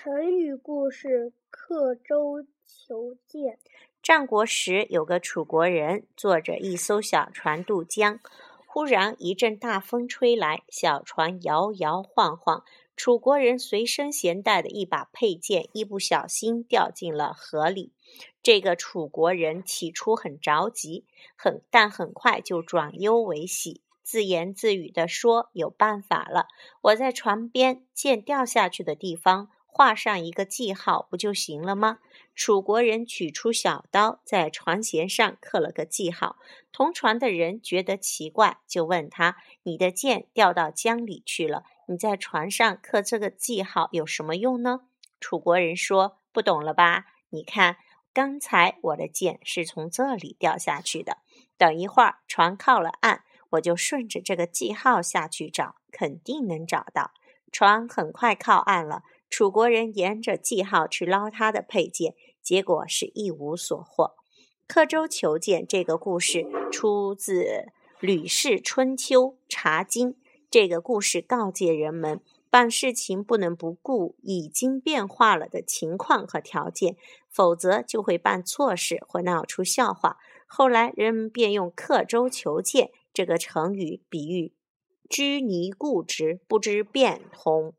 成语故事：刻舟求剑。战国时，有个楚国人坐着一艘小船渡江，忽然一阵大风吹来，小船摇摇晃晃。楚国人随身携带的一把佩剑，一不小心掉进了河里。这个楚国人起初很着急，很但很快就转忧为喜。自言自语地说：“有办法了！我在船边剑掉下去的地方画上一个记号，不就行了吗？”楚国人取出小刀，在船舷上刻了个记号。同船的人觉得奇怪，就问他：“你的剑掉到江里去了，你在船上刻这个记号有什么用呢？”楚国人说：“不懂了吧？你看，刚才我的剑是从这里掉下去的。等一会儿船靠了岸。”我就顺着这个记号下去找，肯定能找到。船很快靠岸了，楚国人沿着记号去捞他的佩剑，结果是一无所获。刻舟求剑这个故事出自《吕氏春秋·茶经》。这个故事告诫人们，办事情不能不顾已经变化了的情况和条件，否则就会办错事或闹出笑话。后来人们便用刻舟求剑。这个成语比喻拘泥固执，不知变通。